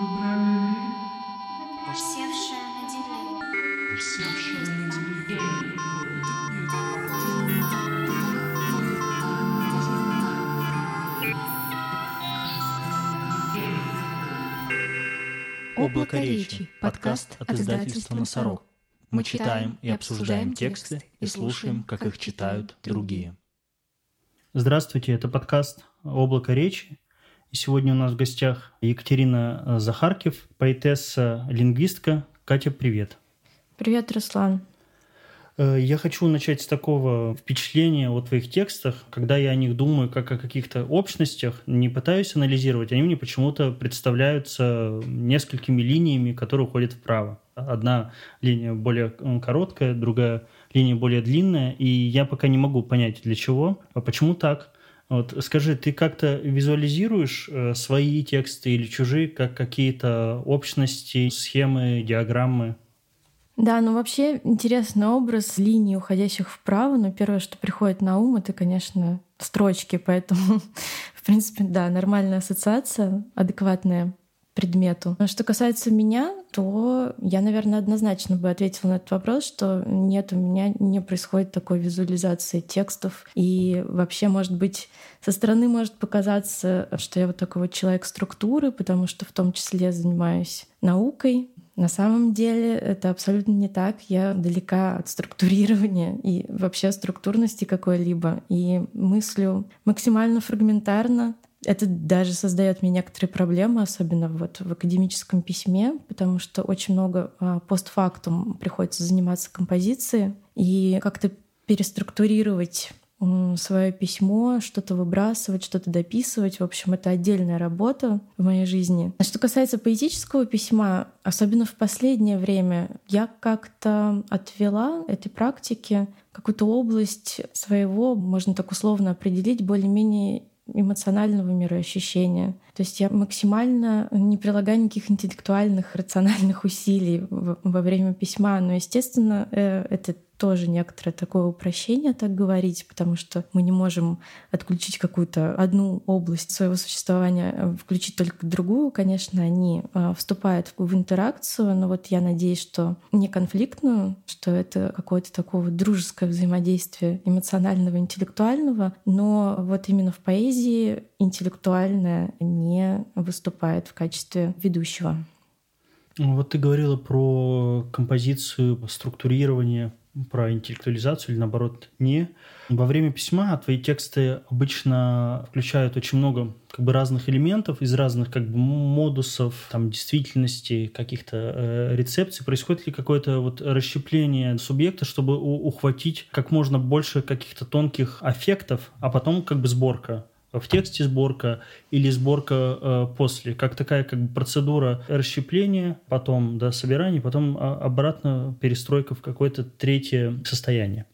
Севшая на деле. Облако речи. Подкаст от издательства «Носорог». Мы читаем и обсуждаем тексты и слушаем, как их читают другие. Здравствуйте, это подкаст «Облако речи». И сегодня у нас в гостях Екатерина э, Захаркив, поэтесса, лингвистка. Катя, привет. Привет, Руслан. Э, Я хочу начать с такого впечатления о твоих текстах. Когда я о них думаю как о каких-то общностях, не пытаюсь анализировать, они мне почему-то представляются несколькими линиями, которые уходят вправо. Одна линия более короткая, другая линия более длинная, и я пока не могу понять, для чего, а почему так. Вот скажи, ты как-то визуализируешь э, свои тексты или чужие как какие-то общности, схемы, диаграммы? Да, ну вообще интересный образ линий, уходящих вправо, но первое, что приходит на ум, это, конечно, строчки, поэтому, в принципе, да, нормальная ассоциация, адекватная предмету. Но что касается меня, то я, наверное, однозначно бы ответила на этот вопрос, что нет, у меня не происходит такой визуализации текстов. И вообще, может быть, со стороны может показаться, что я вот такой вот человек структуры, потому что в том числе занимаюсь наукой, на самом деле это абсолютно не так. Я далека от структурирования и вообще структурности какой-либо. И мыслю максимально фрагментарно. Это даже создает мне некоторые проблемы, особенно вот в академическом письме, потому что очень много а, постфактум приходится заниматься композицией и как-то переструктурировать свое письмо, что-то выбрасывать, что-то дописывать. В общем, это отдельная работа в моей жизни. А что касается поэтического письма, особенно в последнее время, я как-то отвела этой практике какую-то область своего, можно так условно определить, более-менее эмоционального мироощущения. То есть я максимально не прилагаю никаких интеллектуальных, рациональных усилий во время письма, но, естественно, э, это тоже некоторое такое упрощение так говорить, потому что мы не можем отключить какую-то одну область своего существования, включить только другую. Конечно, они э, вступают в интеракцию, но вот я надеюсь, что не конфликтную, что это какое-то такое дружеское взаимодействие эмоционального, интеллектуального, но вот именно в поэзии интеллектуальное не выступает в качестве ведущего. Вот ты говорила про композицию, структурирование, про интеллектуализацию или наоборот не. Во время письма твои тексты обычно включают очень много как бы разных элементов из разных как бы модусов, там действительности, каких-то э, рецепций. Происходит ли какое-то вот расщепление субъекта, чтобы у- ухватить как можно больше каких-то тонких аффектов, а потом как бы сборка в тексте сборка или сборка э, после, как такая как бы процедура расщепления, потом да, собирания, потом а, обратно перестройка в какое-то третье состояние.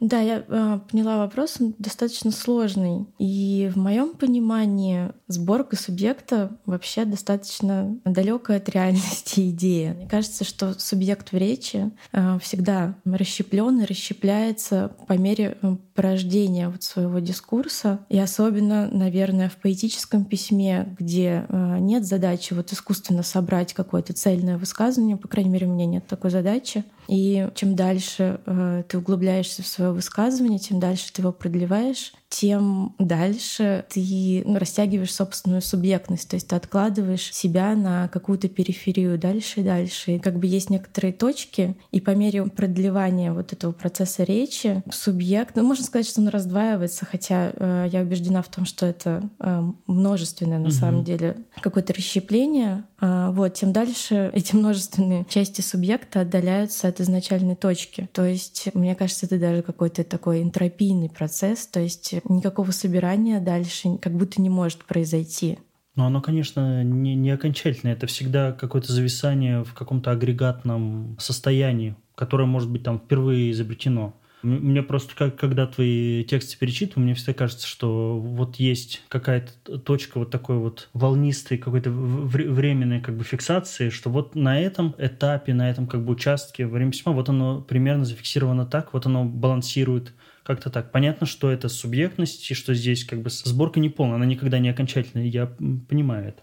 Да, я э, поняла вопрос, он достаточно сложный. И в моем понимании сборка субъекта вообще достаточно далекая от реальности идея. Мне кажется, что субъект в речи э, всегда расщеплен и расщепляется по мере э, порождения вот своего дискурса. И особенно, наверное, в поэтическом письме, где э, нет задачи вот искусственно собрать какое-то цельное высказывание, по крайней мере, у меня нет такой задачи. И чем дальше э, ты углубляешься в свое высказывание, тем дальше ты его продлеваешь, тем дальше ты ну, растягиваешь собственную субъектность, то есть ты откладываешь себя на какую-то периферию дальше и дальше. И как бы есть некоторые точки, и по мере продлевания вот этого процесса речи субъект, ну, можно сказать, что он раздваивается, хотя э, я убеждена в том, что это э, множественное на Мгм. самом деле какое-то расщепление. А, вот, тем дальше эти множественные части субъекта отдаляются от изначальной точки. То есть, мне кажется, это даже какой-то такой энтропийный процесс, то есть никакого собирания дальше как будто не может произойти. Но оно, конечно, не, не окончательное. Это всегда какое-то зависание в каком-то агрегатном состоянии, которое может быть там впервые изобретено. Мне просто, как, когда твои тексты перечитываю, мне всегда кажется, что вот есть какая-то точка вот такой вот волнистой какой-то вре- временной как бы фиксации, что вот на этом этапе, на этом как бы участке время письма, вот оно примерно зафиксировано так, вот оно балансирует как-то так. Понятно, что это субъектность, и что здесь как бы сборка не полная, она никогда не окончательная, я понимаю это.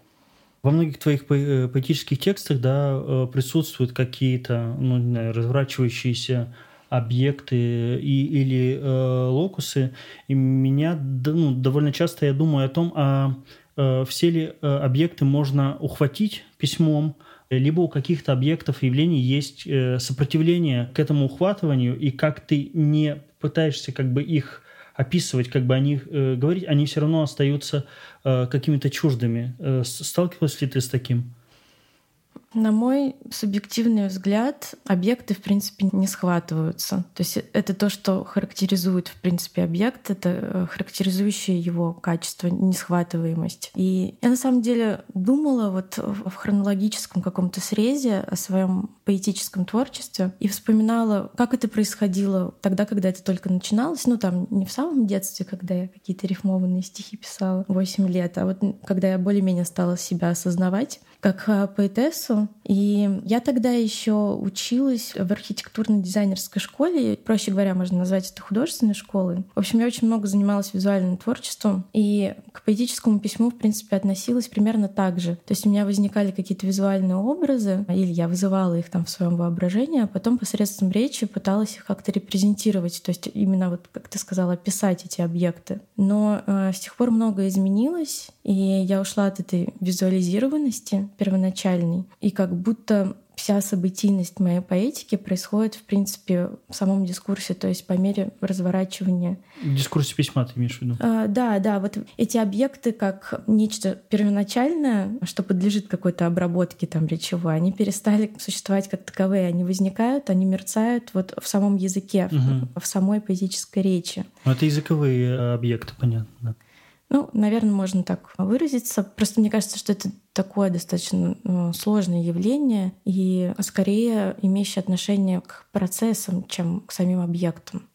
Во многих твоих по- поэтических текстах да, присутствуют какие-то ну, разворачивающиеся объекты и, или э, локусы. И меня ну, довольно часто я думаю о том, а э, все ли э, объекты можно ухватить письмом, либо у каких-то объектов явлений есть э, сопротивление к этому ухватыванию, и как ты не пытаешься как бы их описывать, как бы о них э, говорить, они все равно остаются э, какими-то чуждыми. Э, сталкивалась ли ты с таким? На мой субъективный взгляд, объекты, в принципе, не схватываются. То есть это то, что характеризует, в принципе, объект, это э, характеризующее его качество, несхватываемость. И я на самом деле думала вот в хронологическом каком-то срезе о своем поэтическом творчестве и вспоминала, как это происходило тогда, когда это только начиналось. Ну, там не в самом детстве, когда я какие-то рифмованные стихи писала 8 лет, а вот когда я более-менее стала себя осознавать как э, поэтессу. И я тогда еще училась в архитектурно-дизайнерской школе. Проще говоря, можно назвать это художественной школой. В общем, я очень много занималась визуальным творчеством. И к поэтическому письму, в принципе, относилась примерно так же. То есть у меня возникали какие-то визуальные образы, или я вызывала их там в своем воображении, а потом посредством речи пыталась их как-то репрезентировать. То есть именно вот, как ты сказала, описать эти объекты. Но э, с тех пор многое изменилось, и я ушла от этой визуализированности, первоначальный. И как будто вся событийность моей поэтики происходит, в принципе, в самом дискурсе, то есть по мере разворачивания. В дискурсе письма ты имеешь в виду? А, да, да, вот эти объекты как нечто первоначальное, что подлежит какой-то обработке там речевой, они перестали существовать как таковые, они возникают, они мерцают вот в самом языке, угу. в, в самой поэтической речи. Ну, это языковые э, объекты, понятно. Ну, наверное, можно так выразиться. Просто мне кажется, что это такое достаточно ну, сложное явление и скорее имеющее отношение к процессам, чем к самим объектам.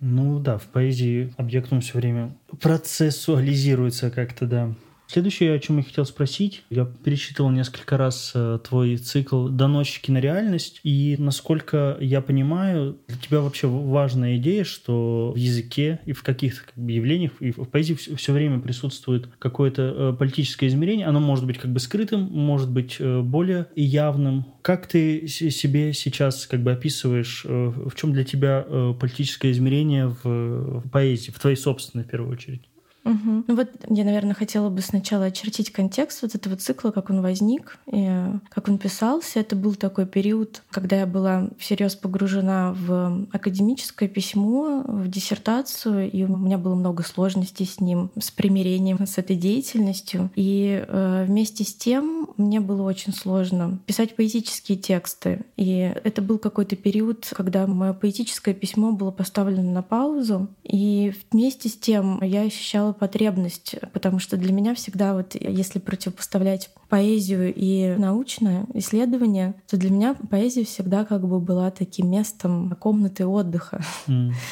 Ну да, в поэзии объект он все время процессуализируется как-то, да. Следующее, о чем я хотел спросить, я перечитывал несколько раз э, твой цикл «Доносчики на реальность», и, насколько я понимаю, для тебя вообще важная идея, что в языке и в каких-то как бы, явлениях, и в поэзии все, все время присутствует какое-то э, политическое измерение, оно может быть как бы скрытым, может быть э, более явным. Как ты себе сейчас как бы описываешь, в чем для тебя политическое измерение в, в поэзии, в твоей собственной, в первую очередь? Угу. Ну вот я, наверное, хотела бы сначала очертить контекст вот этого цикла, как он возник, и как он писался. Это был такой период, когда я была всерьез погружена в академическое письмо, в диссертацию, и у меня было много сложностей с ним, с примирением с этой деятельностью. И э, вместе с тем мне было очень сложно писать поэтические тексты. И это был какой-то период, когда мое поэтическое письмо было поставлено на паузу. И вместе с тем я ощущала потребность, потому что для меня всегда вот, если противопоставлять поэзию и научное исследование, то для меня поэзия всегда как бы была таким местом комнаты отдыха. Mm.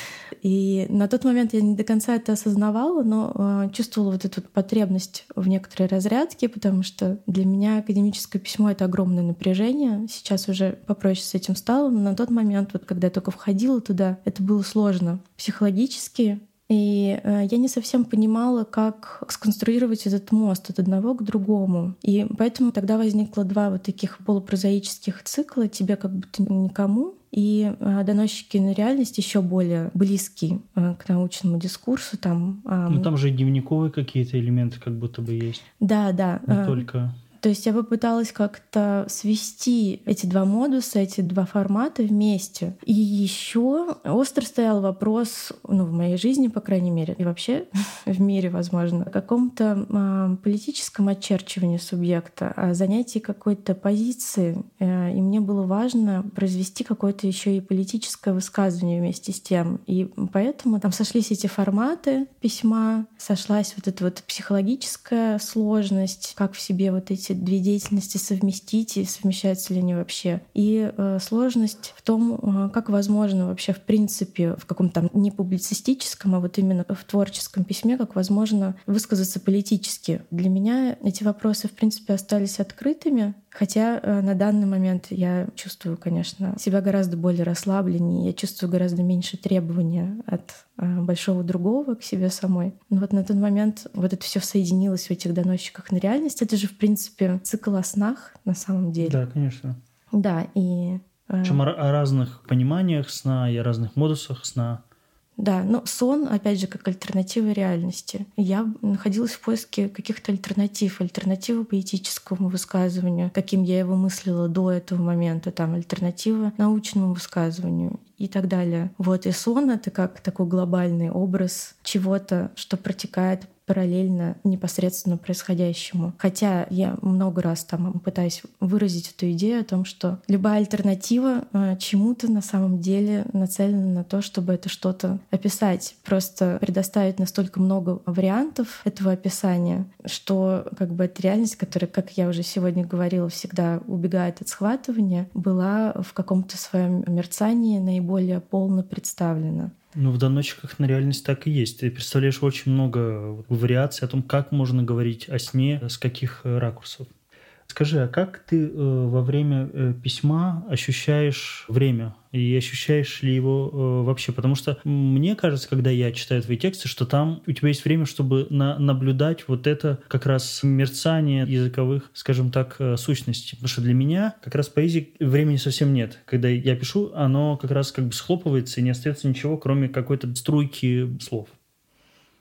И на тот момент я не до конца это осознавала, но э, чувствовала вот эту потребность в некоторой разрядке, потому что для меня академическое письмо — это огромное напряжение. Сейчас уже попроще с этим стало, но на тот момент, вот когда я только входила туда, это было сложно психологически, и э, я не совсем понимала, как сконструировать этот мост от одного к другому. И поэтому тогда возникло два вот таких полупрозаических цикла «Тебе как будто никому», и э, доносчики на реальность еще более близки э, к научному дискурсу. Там, ну там же дневниковые какие-то элементы как будто бы есть. Да, да. Не только. То есть я попыталась как-то свести эти два модуса, эти два формата вместе. И еще остро стоял вопрос, ну, в моей жизни, по крайней мере, и вообще в мире, возможно, о каком-то э, политическом очерчивании субъекта, о занятии какой-то позиции. Э, и мне было важно произвести какое-то еще и политическое высказывание вместе с тем. И поэтому там сошлись эти форматы письма, сошлась вот эта вот психологическая сложность, как в себе вот эти эти две деятельности совместить и совмещаются ли они вообще. И э, сложность в том, э, как возможно вообще в принципе в каком-то не публицистическом, а вот именно в творческом письме, как возможно высказаться политически. Для меня эти вопросы в принципе остались открытыми, Хотя э, на данный момент я чувствую, конечно, себя гораздо более расслабленнее, я чувствую гораздо меньше требования от э, большого другого к себе самой. Но вот на тот момент вот это все соединилось в этих доносчиках на реальность. Это же, в принципе, цикл о снах на самом деле. Да, конечно. Да, и... э, Причем о, о разных пониманиях сна и о разных модусах сна. Да, но сон, опять же, как альтернатива реальности. Я находилась в поиске каких-то альтернатив, альтернативы поэтическому высказыванию, каким я его мыслила до этого момента, там, альтернатива научному высказыванию и так далее. Вот и сон — это как такой глобальный образ чего-то, что протекает параллельно непосредственно происходящему. Хотя я много раз там пытаюсь выразить эту идею о том, что любая альтернатива э, чему-то на самом деле нацелена на то, чтобы это что-то описать. Просто предоставить настолько много вариантов этого описания, что как бы эта реальность, которая, как я уже сегодня говорила, всегда убегает от схватывания, была в каком-то своем мерцании наиболее полно представлена. Ну, в доносчиках на реальность так и есть. Ты представляешь очень много вариаций о том, как можно говорить о сне, с каких ракурсов. Скажи, а как ты э, во время э, письма ощущаешь время? И ощущаешь ли его э, вообще? Потому что мне кажется, когда я читаю твои тексты, что там у тебя есть время, чтобы на наблюдать вот это как раз мерцание языковых, скажем так, сущностей. Потому что для меня как раз поэзии времени совсем нет. Когда я пишу, оно как раз как бы схлопывается и не остается ничего, кроме какой-то струйки слов.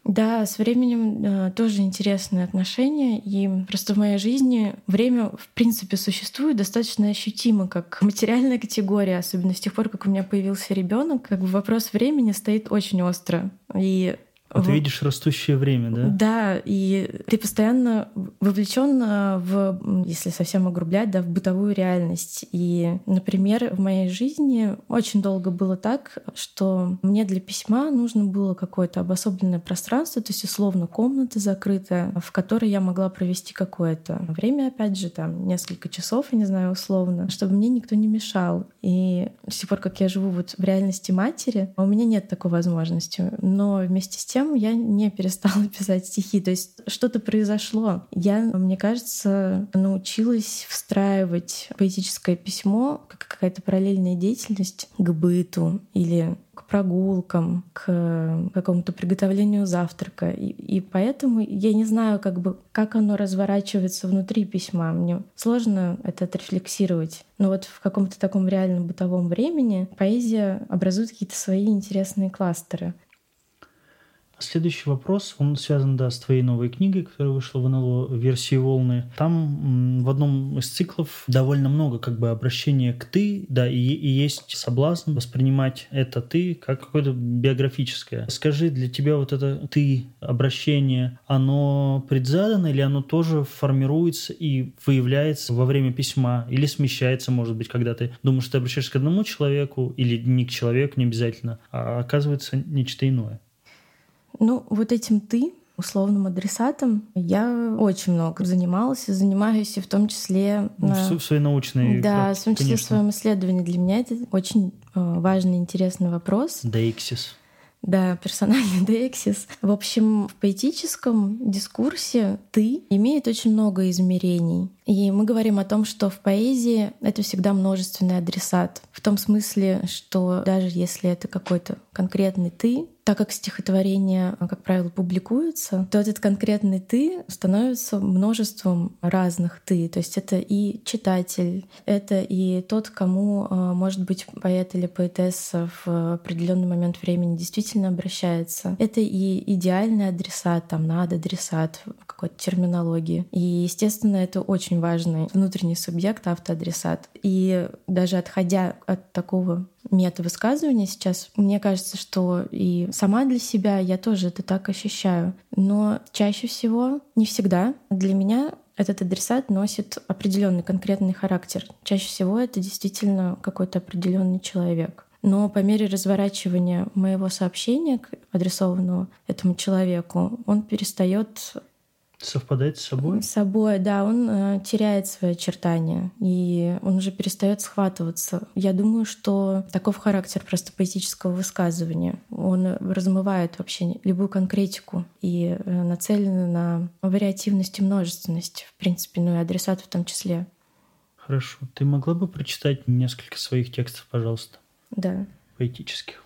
Да, с временем э, тоже интересные отношения. И просто в моей жизни время, в принципе, существует достаточно ощутимо, как материальная категория, особенно с тех пор, как у меня появился ребенок. Как бы вопрос времени стоит очень остро. И а ты видишь растущее время, да? Да, и ты постоянно вовлечен в, если совсем огрублять, да, в бытовую реальность. И, например, в моей жизни очень долго было так, что мне для письма нужно было какое-то обособленное пространство, то есть условно комната закрытая, в которой я могла провести какое-то время, опять же, там несколько часов, я не знаю, условно, чтобы мне никто не мешал. И с тех пор, как я живу вот в реальности матери, у меня нет такой возможности. Но вместе с тем тем я не перестала писать стихи. То есть что-то произошло. Я, мне кажется, научилась встраивать поэтическое письмо как какая-то параллельная деятельность к быту или к прогулкам, к какому-то приготовлению завтрака. И, и поэтому я не знаю, как бы, как оно разворачивается внутри письма. Мне сложно это отрефлексировать. Но вот в каком-то таком реальном бытовом времени поэзия образует какие-то свои интересные кластеры. Следующий вопрос, он связан, да, с твоей новой книгой, которая вышла в НЛО версии «Волны». Там в одном из циклов довольно много как бы обращения к «ты», да, и, и есть соблазн воспринимать это «ты» как какое-то биографическое. Скажи, для тебя вот это «ты» обращение, оно предзадано или оно тоже формируется и выявляется во время письма или смещается, может быть, когда ты думаешь, что ты обращаешься к одному человеку или не к человеку, не обязательно, а оказывается нечто иное? Ну, вот этим ты, условным адресатом, я очень много занималась и занимаюсь, и в том числе... В, в своей научной Да, практике, в том числе конечно. в своем исследовании. Для меня это очень э, важный, интересный вопрос. Деиксис. Да, персональный деексис. В общем, в поэтическом дискурсе «ты» имеет очень много измерений. И мы говорим о том, что в поэзии это всегда множественный адресат. В том смысле, что даже если это какой-то конкретный «ты», так как стихотворение, как правило, публикуется, то этот конкретный «ты» становится множеством разных «ты». То есть это и читатель, это и тот, кому, а, может быть, поэт или поэтесса в определенный момент времени действительно обращается. Это и идеальный адресат, там, надо адресат какой-то терминологии. И, естественно, это очень важный внутренний субъект, автоадресат. И даже отходя от такого мета-высказывания сейчас, мне кажется, что и сама для себя я тоже это так ощущаю. Но чаще всего, не всегда, для меня этот адресат носит определенный конкретный характер. Чаще всего это действительно какой-то определенный человек. Но по мере разворачивания моего сообщения, адресованного этому человеку, он перестает Совпадает с собой? С собой, да, он э, теряет свои очертания, и он уже перестает схватываться. Я думаю, что таков характер просто поэтического высказывания. Он размывает вообще любую конкретику и э, нацелен на вариативность и множественность, в принципе, ну и адресат в том числе. Хорошо. Ты могла бы прочитать несколько своих текстов, пожалуйста? Да. Поэтических.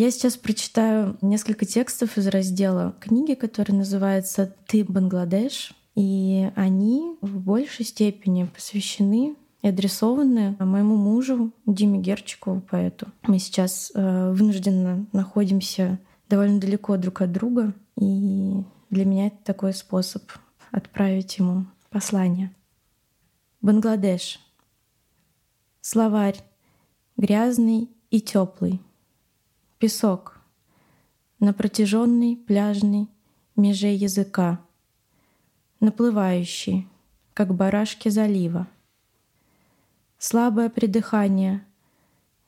Я сейчас прочитаю несколько текстов из раздела книги, который называется «Ты Бангладеш», и они в большей степени посвящены и адресованы моему мужу Диме Герчикову, поэту. Мы сейчас э, вынужденно находимся довольно далеко друг от друга, и для меня это такой способ отправить ему послание. Бангладеш. Словарь. Грязный и теплый. Песок. На протяженный пляжный меже языка. Наплывающий, как барашки залива. Слабое придыхание,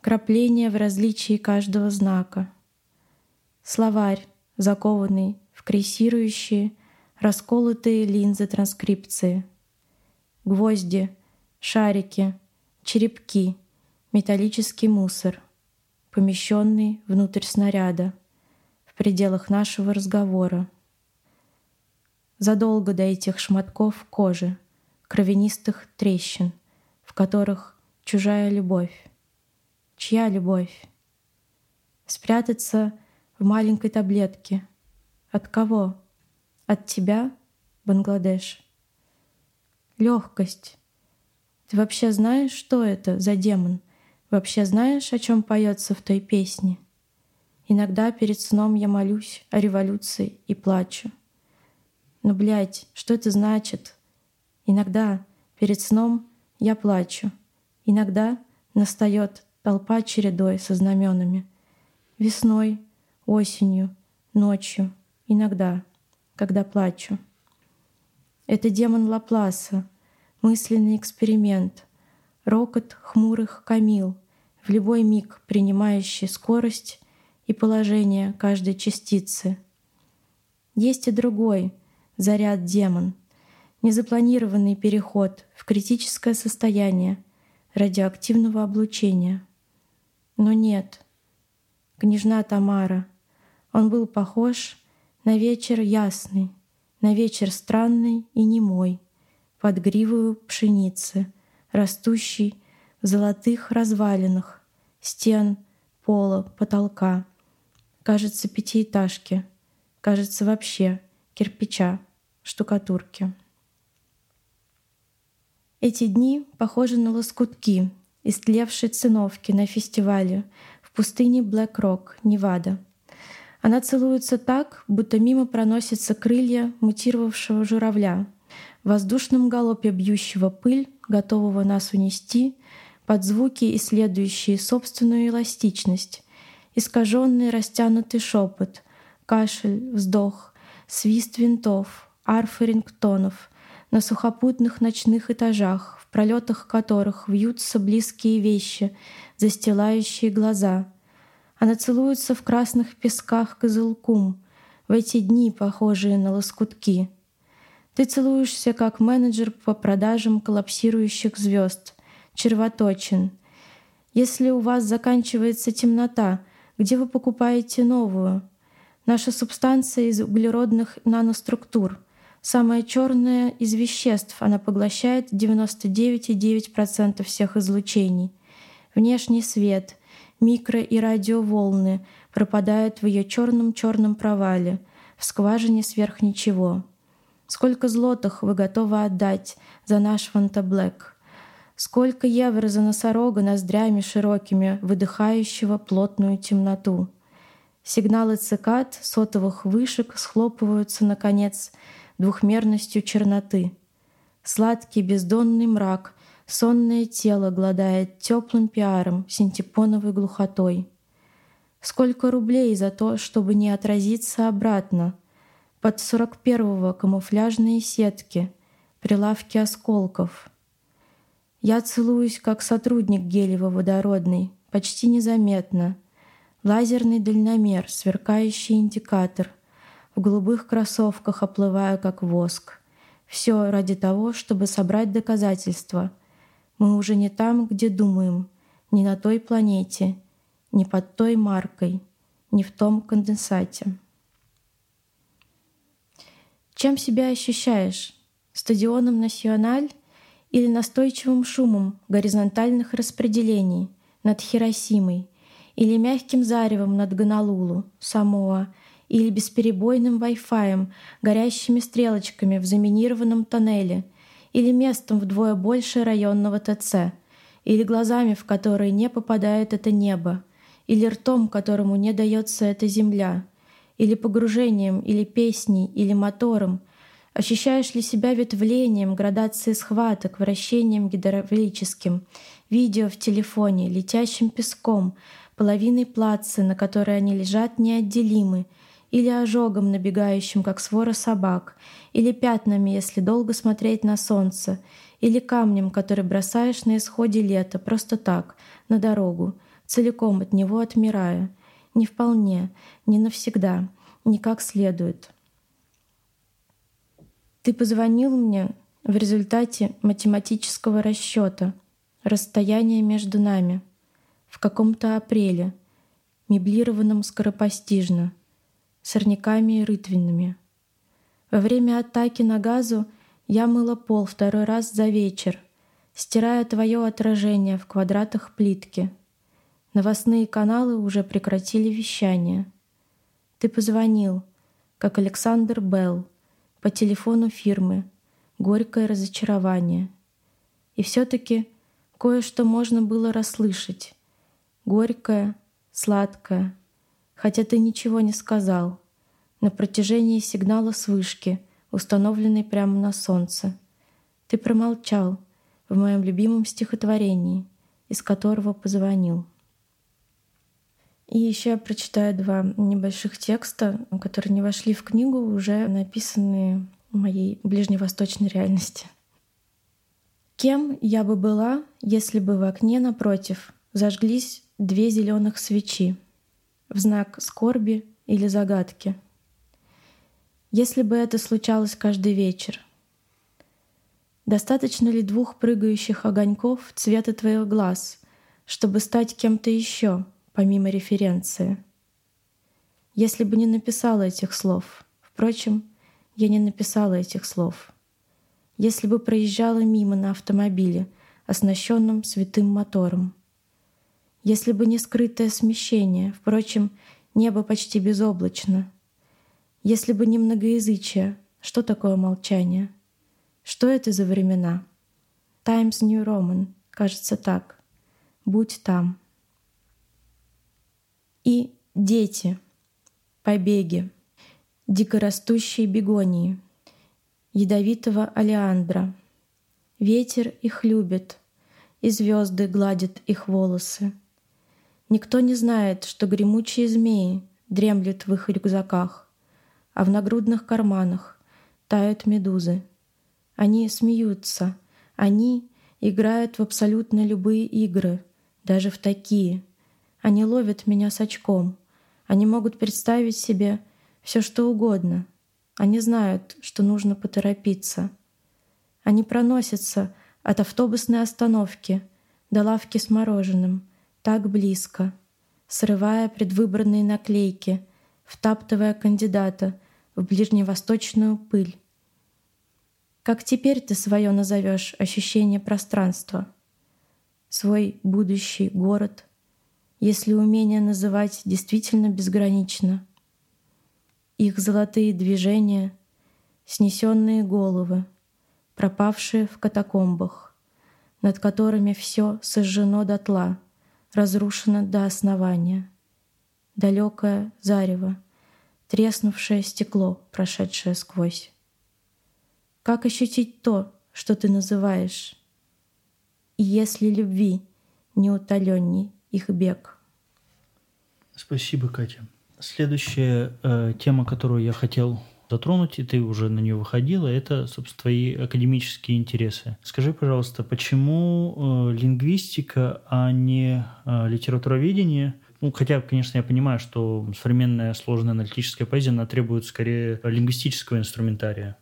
крапление в различии каждого знака. Словарь, закованный в крейсирующие, расколотые линзы транскрипции. Гвозди, шарики, черепки, металлический мусор, помещенный внутрь снаряда, в пределах нашего разговора. Задолго до этих шматков кожи, кровянистых трещин, в которых чужая любовь. Чья любовь? Спрятаться в маленькой таблетке. От кого? От тебя, Бангладеш? Легкость. Ты вообще знаешь, что это за демон? Вообще знаешь, о чем поется в той песне? Иногда перед сном я молюсь о революции и плачу. Но, блядь, что это значит? Иногда перед сном я плачу. Иногда настает толпа чередой со знаменами. Весной, осенью, ночью, иногда, когда плачу. Это демон Лапласа, мысленный эксперимент, рокот хмурых камил, в любой миг принимающий скорость и положение каждой частицы. Есть и другой заряд демон, незапланированный переход в критическое состояние радиоактивного облучения. Но нет, княжна Тамара, он был похож на вечер ясный, на вечер странный и немой, под гривою пшеницы, растущей в золотых развалинах, стен, пола, потолка, кажется, пятиэтажки, кажется, вообще кирпича, штукатурки. Эти дни похожи на лоскутки, истлевшей циновки на фестивале в пустыне Блэк-Рок, Невада. Она целуется так, будто мимо проносятся крылья мутировавшего журавля, воздушном галопе бьющего пыль, готового нас унести, под звуки, исследующие собственную эластичность, искаженный растянутый шепот, кашель, вздох, свист винтов, арфы рингтонов, на сухопутных ночных этажах, в пролетах которых вьются близкие вещи, застилающие глаза. Она целуется в красных песках Кызылкум, в эти дни, похожие на лоскутки. Ты целуешься как менеджер по продажам коллапсирующих звезд, червоточин. Если у вас заканчивается темнота, где вы покупаете новую? Наша субстанция из углеродных наноструктур — Самая черная из веществ, она поглощает 99,9% всех излучений. Внешний свет, микро- и радиоволны пропадают в ее черном-черном провале, в скважине сверх ничего. Сколько злотых вы готовы отдать за наш Фантаблэк? Сколько евро за носорога ноздрями широкими, выдыхающего плотную темноту? Сигналы цикад, сотовых вышек схлопываются, наконец, двухмерностью черноты. Сладкий бездонный мрак, сонное тело гладает теплым пиаром, синтепоновой глухотой. Сколько рублей за то, чтобы не отразиться обратно? Под сорок первого камуфляжные сетки, прилавки осколков. Я целуюсь, как сотрудник гелево-водородный, почти незаметно. Лазерный дальномер, сверкающий индикатор — в голубых кроссовках оплываю, как воск. Все ради того, чтобы собрать доказательства. Мы уже не там, где думаем, не на той планете, не под той маркой, не в том конденсате. Чем себя ощущаешь? Стадионом «Националь» или настойчивым шумом горизонтальных распределений над Хиросимой, или мягким заревом над Гонолулу, Самоа, или бесперебойным Wi-Fi, горящими стрелочками в заминированном тоннеле, или местом вдвое больше районного ТЦ, или глазами, в которые не попадает это небо, или ртом, которому не дается эта земля, или погружением, или песней, или мотором, ощущаешь ли себя ветвлением, градацией схваток, вращением гидравлическим, видео в телефоне, летящим песком, половиной плаца, на которой они лежат неотделимы, или ожогом, набегающим, как свора собак, или пятнами, если долго смотреть на солнце, или камнем, который бросаешь на исходе лета, просто так, на дорогу, целиком от него отмирая. Не вполне, не навсегда, не как следует. Ты позвонил мне в результате математического расчета расстояние между нами в каком-то апреле, меблированном скоропостижно, сорняками и рытвинами. Во время атаки на газу я мыла пол второй раз за вечер, стирая твое отражение в квадратах плитки. Новостные каналы уже прекратили вещание. Ты позвонил, как Александр Белл, по телефону фирмы. Горькое разочарование. И все-таки кое-что можно было расслышать. Горькое, сладкое, хотя ты ничего не сказал, на протяжении сигнала с вышки — установленный прямо на солнце. Ты промолчал в моем любимом стихотворении, из которого позвонил. И еще я прочитаю два небольших текста, которые не вошли в книгу, уже написанные в моей ближневосточной реальности. Кем я бы была, если бы в окне напротив зажглись две зеленых свечи в знак скорби или загадки — если бы это случалось каждый вечер? Достаточно ли двух прыгающих огоньков цвета твоих глаз, чтобы стать кем-то еще, помимо референции? Если бы не написала этих слов, впрочем, я не написала этих слов. Если бы проезжала мимо на автомобиле, оснащенном святым мотором. Если бы не скрытое смещение, впрочем, небо почти безоблачно — если бы не многоязычие, что такое молчание? Что это за времена? Times New Roman, кажется так. Будь там. И дети, побеги, дикорастущие бегонии, ядовитого алиандра. Ветер их любит, и звезды гладят их волосы. Никто не знает, что гремучие змеи дремлют в их рюкзаках а в нагрудных карманах тают медузы. Они смеются, они играют в абсолютно любые игры, даже в такие. Они ловят меня с очком. Они могут представить себе все что угодно. Они знают, что нужно поторопиться. Они проносятся от автобусной остановки до лавки с мороженым, так близко, срывая предвыборные наклейки — втаптывая кандидата в ближневосточную пыль. Как теперь ты свое назовешь ощущение пространства? Свой будущий город, если умение называть действительно безгранично. Их золотые движения, снесенные головы, пропавшие в катакомбах, над которыми все сожжено дотла, разрушено до основания — далекое зарево, треснувшее стекло, прошедшее сквозь. Как ощутить то, что ты называешь? И если любви неутоленней их бег? Спасибо, Катя. Следующая э, тема, которую я хотел затронуть, и ты уже на нее выходила, это, собственно, твои академические интересы. Скажи, пожалуйста, почему э, лингвистика, а не э, литературоведение – ну, хотя, конечно, я понимаю, что современная сложная аналитическая поэзия, она требует скорее лингвистического инструментария.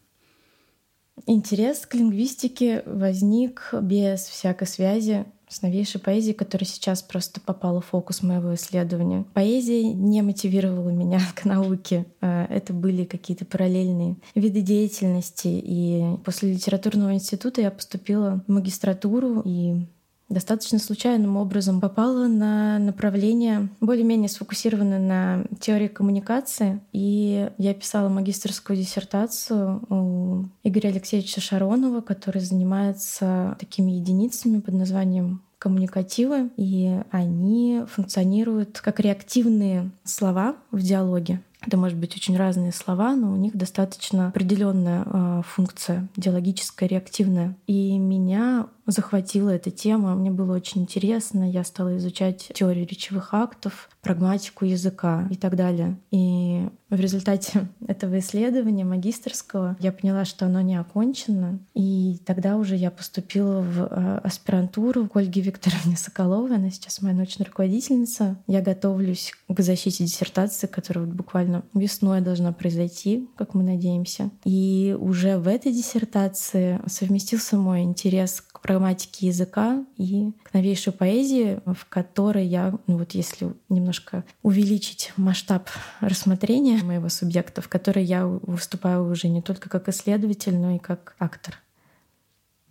Интерес к лингвистике возник без всякой связи с новейшей поэзией, которая сейчас просто попала в фокус моего исследования. Поэзия не мотивировала меня к науке. А это были какие-то параллельные виды деятельности. И после литературного института я поступила в магистратуру и достаточно случайным образом попала на направление более-менее сфокусированное на теории коммуникации. И я писала магистрскую диссертацию у Игоря Алексеевича Шаронова, который занимается такими единицами под названием коммуникативы, и они функционируют как реактивные слова в диалоге. Это может быть очень разные слова, но у них достаточно определенная э, функция диалогическая, реактивная. И меня захватила эта тема, мне было очень интересно. Я стала изучать теорию речевых актов, прагматику языка и так далее. И в результате этого исследования магистрского я поняла, что оно не окончено. И тогда уже я поступила в э, аспирантуру к Ольге Викторовне Соколовой. Она сейчас моя научная руководительница. Я готовлюсь к защите диссертации, которая вот буквально весной должна произойти, как мы надеемся. И уже в этой диссертации совместился мой интерес к прагматике языка и к новейшей поэзии, в которой я, ну вот если немножко увеличить масштаб рассмотрения моего субъекта, в которой я выступаю уже не только как исследователь, но и как актор.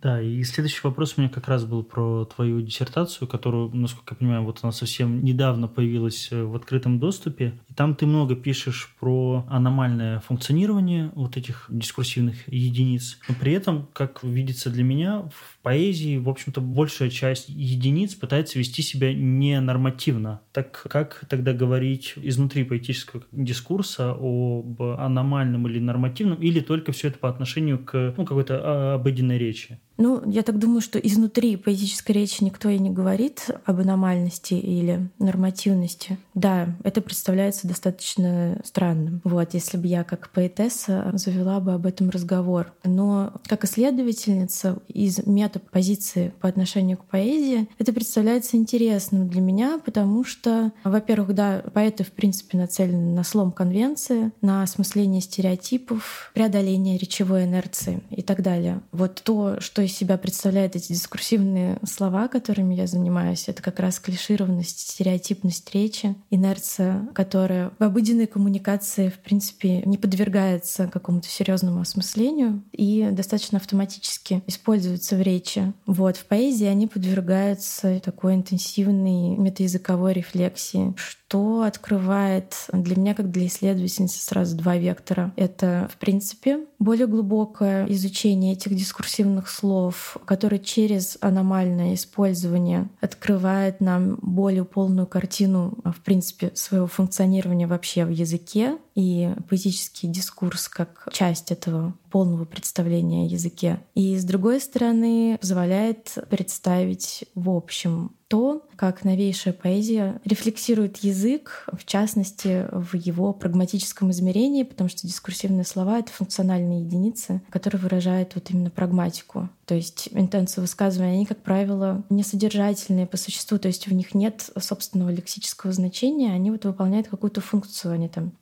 Да, и следующий вопрос у меня как раз был про твою диссертацию, которую, насколько я понимаю, вот она совсем недавно появилась э, в открытом доступе. И там ты много пишешь про аномальное функционирование вот этих дискурсивных единиц. Но при этом, как видится для меня, в поэзии, в общем-то, большая часть единиц пытается вести себя ненормативно. Так как тогда говорить изнутри поэтического дискурса об аномальном или нормативном, или только все это по отношению к ну, какой-то а, обыденной речи? Ну, я так думаю, что изнутри поэтической речи никто и не говорит об аномальности или нормативности. Да, это представляется достаточно странным. Вот, если бы я как поэтесса завела бы об этом разговор. Но как исследовательница из метапозиции по отношению к поэзии, это представляется интересным для меня, потому что, во-первых, да, поэты, в принципе, нацелены на слом конвенции, на осмысление стереотипов, преодоление речевой инерции и так далее. Вот то, что из себя представляют эти дискурсивные слова, которыми я занимаюсь, это как раз клишированность, стереотипность речи, инерция, которая в обыденной коммуникации, в принципе, не подвергается какому-то серьезному осмыслению и достаточно автоматически используется в речи. Вот. В поэзии они подвергаются такой интенсивной метаязыковой рефлексии, что открывает для меня, как для исследовательницы, сразу два вектора. Это, в принципе, более глубокое изучение этих дискурсивных слов, которое через аномальное использование открывает нам более полную картину, в принципе, своего функционирования вообще в языке и поэтический дискурс как часть этого полного представления о языке. И с другой стороны, позволяет представить в общем то, как новейшая поэзия рефлексирует язык, в частности, в его прагматическом измерении, потому что дискурсивные слова — это функциональные единицы, которые выражают вот именно прагматику. То есть интенции высказывания, они, как правило, несодержательные по существу, то есть в них нет собственного лексического значения, они вот выполняют какую-то функцию, они там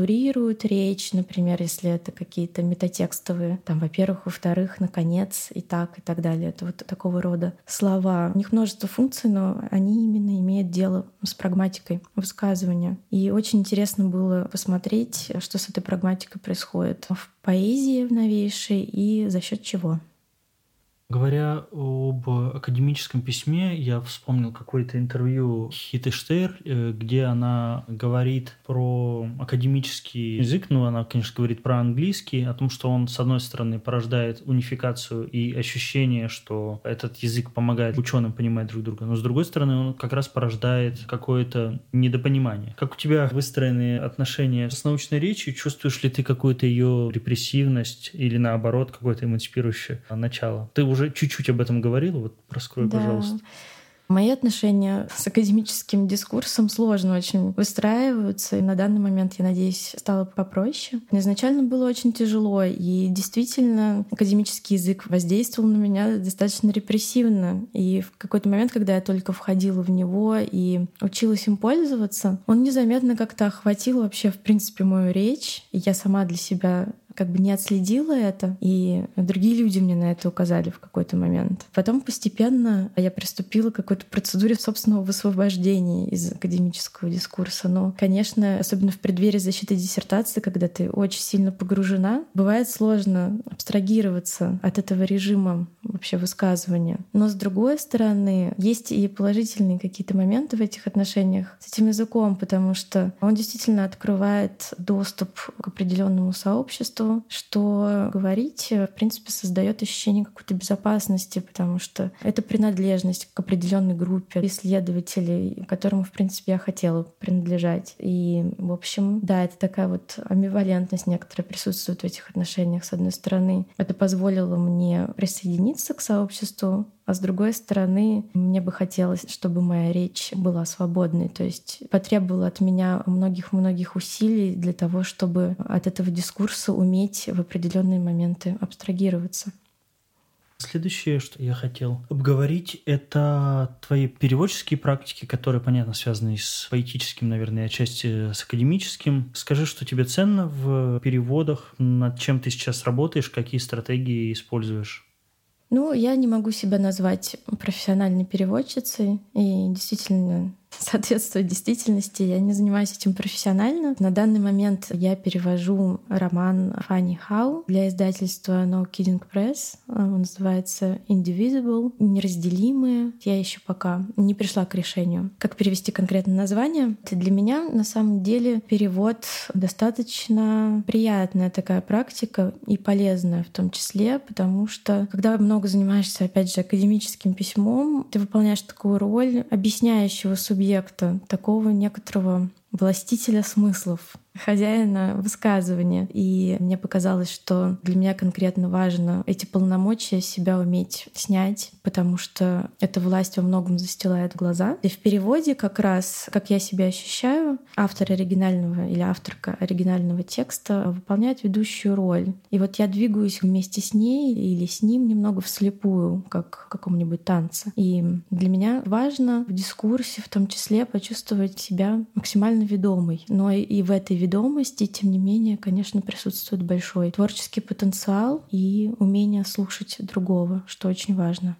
структурируют речь, например, если это какие-то метатекстовые, там, во-первых, во-вторых, наконец, и так, и так далее. Это вот такого рода слова. У них множество функций, но они именно имеют дело с прагматикой высказывания. И очень интересно было посмотреть, что с этой прагматикой происходит в поэзии в новейшей и за счет чего. Говоря об академическом письме, я вспомнил какое-то интервью Хиты Штейр, э, где она говорит про академический язык, ну, она, конечно, говорит про английский, о том, что он, с одной стороны, порождает унификацию и ощущение, что этот язык помогает ученым понимать друг друга, но, с другой стороны, он как раз порождает какое-то недопонимание. Как у тебя выстроены отношения с научной речью? Чувствуешь ли ты какую-то ее репрессивность или, наоборот, какое-то эмансипирующее начало? Ты уже уже чуть-чуть об этом говорила, вот раскрой, да. пожалуйста. Мои отношения с академическим дискурсом сложно очень выстраиваются, и на данный момент, я надеюсь, стало попроще. Изначально было очень тяжело, и действительно академический язык воздействовал на меня достаточно репрессивно. И в какой-то момент, когда я только входила в него и училась им пользоваться, он незаметно как-то охватил вообще, в принципе, мою речь. И я сама для себя как бы не отследила это, и другие люди мне на это указали в какой-то момент. Потом постепенно я приступила к какой-то процедуре собственного высвобождения из академического дискурса. Но, конечно, особенно в преддверии защиты диссертации, когда ты очень сильно погружена, бывает сложно абстрагироваться от этого режима вообще высказывания. Но с другой стороны, есть и положительные какие-то моменты в этих отношениях с этим языком, потому что он действительно открывает доступ к определенному сообществу, что говорить, в принципе, создает ощущение какой-то безопасности, потому что это принадлежность к определенной группе исследователей, которому, в принципе, я хотела принадлежать. И, в общем, да, это такая вот амбивалентность некоторая присутствует в этих отношениях. С одной стороны, это позволило мне присоединиться к сообществу, а с другой стороны, мне бы хотелось, чтобы моя речь была свободной. То есть потребовало от меня многих-многих усилий для того, чтобы от этого дискурса уметь в определенные моменты абстрагироваться. Следующее, что я хотел обговорить, это твои переводческие практики, которые, понятно, связаны с поэтическим, наверное, отчасти с академическим. Скажи, что тебе ценно в переводах, над чем ты сейчас работаешь, какие стратегии используешь? Ну, я не могу себя назвать профессиональной переводчицей, и действительно соответствует действительности. Я не занимаюсь этим профессионально. На данный момент я перевожу роман Фанни Хау для издательства No Kidding Press. Он называется Indivisible, неразделимые. Я еще пока не пришла к решению, как перевести конкретно название. Для меня на самом деле перевод достаточно приятная такая практика и полезная в том числе, потому что когда много занимаешься, опять же, академическим письмом, ты выполняешь такую роль объясняющего субъекта субъекта, такого некоторого властителя смыслов, хозяина высказывания. И мне показалось, что для меня конкретно важно эти полномочия себя уметь снять, потому что эта власть во многом застилает глаза. И в переводе как раз, как я себя ощущаю, автор оригинального или авторка оригинального текста выполняет ведущую роль. И вот я двигаюсь вместе с ней или с ним немного вслепую, как в каком-нибудь танце. И для меня важно в дискурсе в том числе почувствовать себя максимально ведомой. Но и в этой ведомости, тем не менее, конечно, присутствует большой творческий потенциал и умение слушать другого, что очень важно.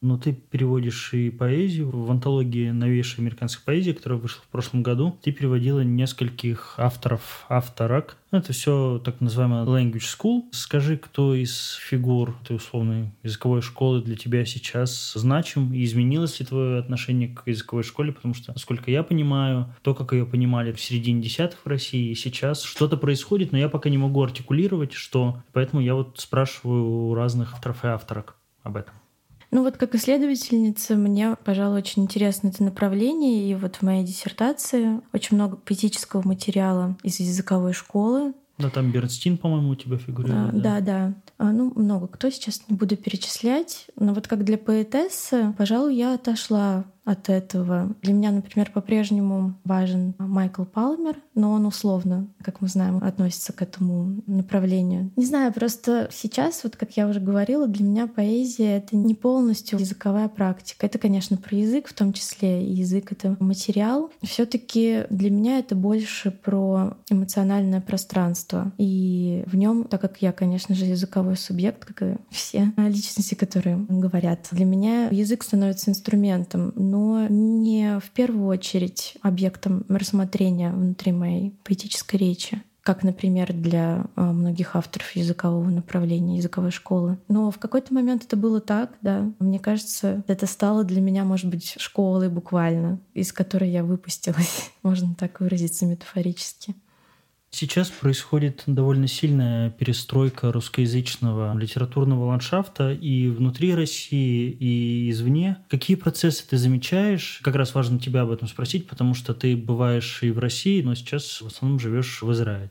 Но ты переводишь и поэзию. В антологии новейшей американской поэзии, которая вышла в прошлом году, ты переводила нескольких авторов, авторок. Это все так называемая language school. Скажи, кто из фигур этой условной языковой школы для тебя сейчас значим? И изменилось ли твое отношение к языковой школе? Потому что, насколько я понимаю, то, как ее понимали в середине десятых в России, сейчас что-то происходит, но я пока не могу артикулировать, что. Поэтому я вот спрашиваю у разных авторов и авторок об этом. Ну вот как исследовательница мне, пожалуй, очень интересно это направление. И вот в моей диссертации очень много поэтического материала из языковой школы. Да, там Бернстин, по-моему, у тебя фигурирует. А, да, да. да. А, ну, много кто сейчас не буду перечислять. Но вот как для поэтессы, пожалуй, я отошла от этого. Для меня, например, по-прежнему важен Майкл Палмер, но он условно, как мы знаем, относится к этому направлению. Не знаю, просто сейчас, вот как я уже говорила, для меня поэзия — это не полностью языковая практика. Это, конечно, про язык в том числе, и язык — это материал. все таки для меня это больше про эмоциональное пространство. И в нем, так как я, конечно же, языковой субъект, как и все личности, которые говорят, для меня язык становится инструментом, но но не в первую очередь объектом рассмотрения внутри моей поэтической речи как, например, для а, многих авторов языкового направления, языковой школы. Но в какой-то момент это было так, да. Мне кажется, это стало для меня, может быть, школой буквально, из которой я выпустилась, можно так выразиться метафорически. Сейчас происходит довольно сильная перестройка русскоязычного литературного ландшафта и внутри России, и извне. Какие процессы ты замечаешь? Как раз важно тебя об этом спросить, потому что ты бываешь и в России, но сейчас в основном живешь в Израиле.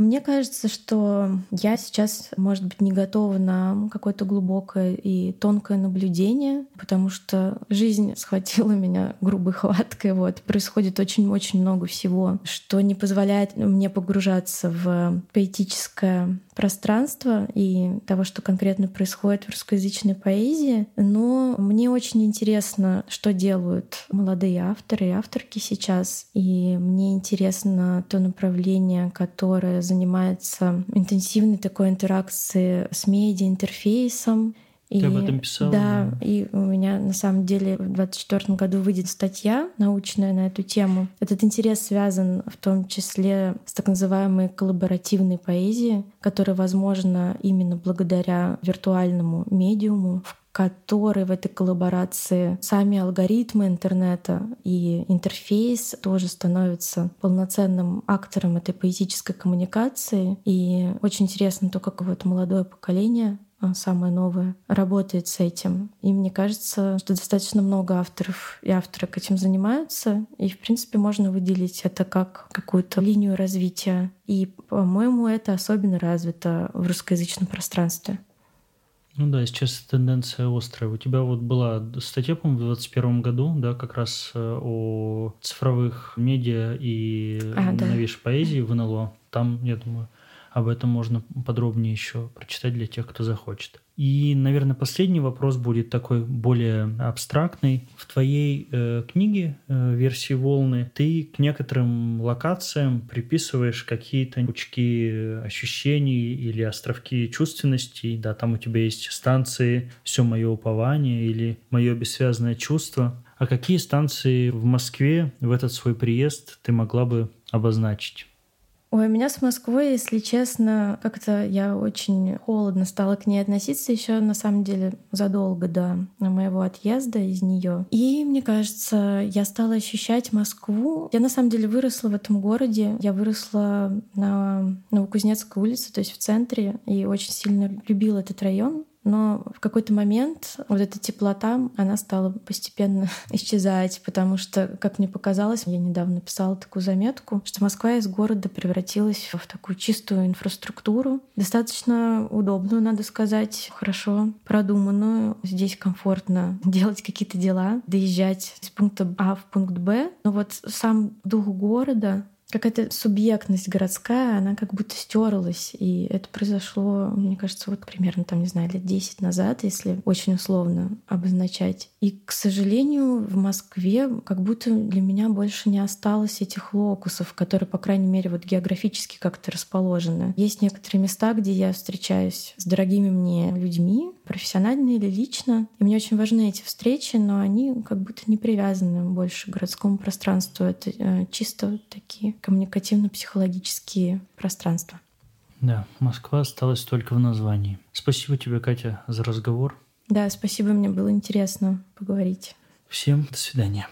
Мне кажется, что я сейчас, может быть, не готова на какое-то глубокое и тонкое наблюдение, потому что жизнь схватила меня грубой хваткой. Вот. Происходит очень-очень много всего, что не позволяет мне погружаться в поэтическое пространства и того, что конкретно происходит в русскоязычной поэзии. Но мне очень интересно, что делают молодые авторы и авторки сейчас. И мне интересно то направление, которое занимается интенсивной такой интеракцией с медиа-интерфейсом, и, Ты об этом писала? Да, и у меня на самом деле в 2024 году выйдет статья научная на эту тему. Этот интерес связан в том числе с так называемой коллаборативной поэзией, которая возможна именно благодаря виртуальному медиуму, в который в этой коллаборации сами алгоритмы интернета и интерфейс тоже становятся полноценным актором этой поэтической коммуникации. И очень интересно то, как вот молодое поколение самое новое, работает с этим. И мне кажется, что достаточно много авторов и авторок этим занимаются. И, в принципе, можно выделить это как какую-то линию развития. И, по-моему, это особенно развито в русскоязычном пространстве. Ну да, сейчас тенденция острая. У тебя вот была статья, по-моему, в 2021 году, да, как раз э, о цифровых медиа и а, новейшей да. поэзии в НЛО. Там, я думаю, об этом можно подробнее еще прочитать для тех, кто захочет. И, наверное, последний вопрос будет такой более абстрактный. В твоей э, книге э, версии волны ты к некоторым локациям приписываешь какие-то пучки ощущений или островки чувственности. Да, там у тебя есть станции «Все мое упование» или «Мое бессвязное чувство». А какие станции в Москве в этот свой приезд ты могла бы обозначить? Ой, у меня с Москвой, если честно, как-то я очень холодно стала к ней относиться еще на самом деле задолго до моего отъезда из нее. И мне кажется, я стала ощущать Москву. Я на самом деле выросла в этом городе. Я выросла на Новокузнецкой улице, то есть в центре, и очень сильно любила этот район. Но в какой-то момент вот эта теплота, она стала постепенно исчезать, потому что, как мне показалось, я недавно писала такую заметку, что Москва из города превратилась в такую чистую инфраструктуру, достаточно удобную, надо сказать, хорошо продуманную. Здесь комфортно делать какие-то дела, доезжать из пункта А в пункт Б. Но вот сам дух города, какая-то субъектность городская, она как будто стерлась. И это произошло, мне кажется, вот примерно, там, не знаю, лет 10 назад, если очень условно обозначать. И, к сожалению, в Москве как будто для меня больше не осталось этих локусов, которые, по крайней мере, вот географически как-то расположены. Есть некоторые места, где я встречаюсь с дорогими мне людьми, профессионально или лично. И мне очень важны эти встречи, но они как будто не привязаны больше к городскому пространству. Это э, чисто такие коммуникативно-психологические пространства. Да, Москва осталась только в названии. Спасибо тебе, Катя, за разговор. Да, спасибо, мне было интересно поговорить. Всем до свидания.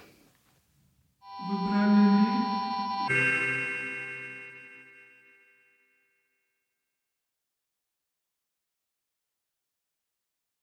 Выбрали.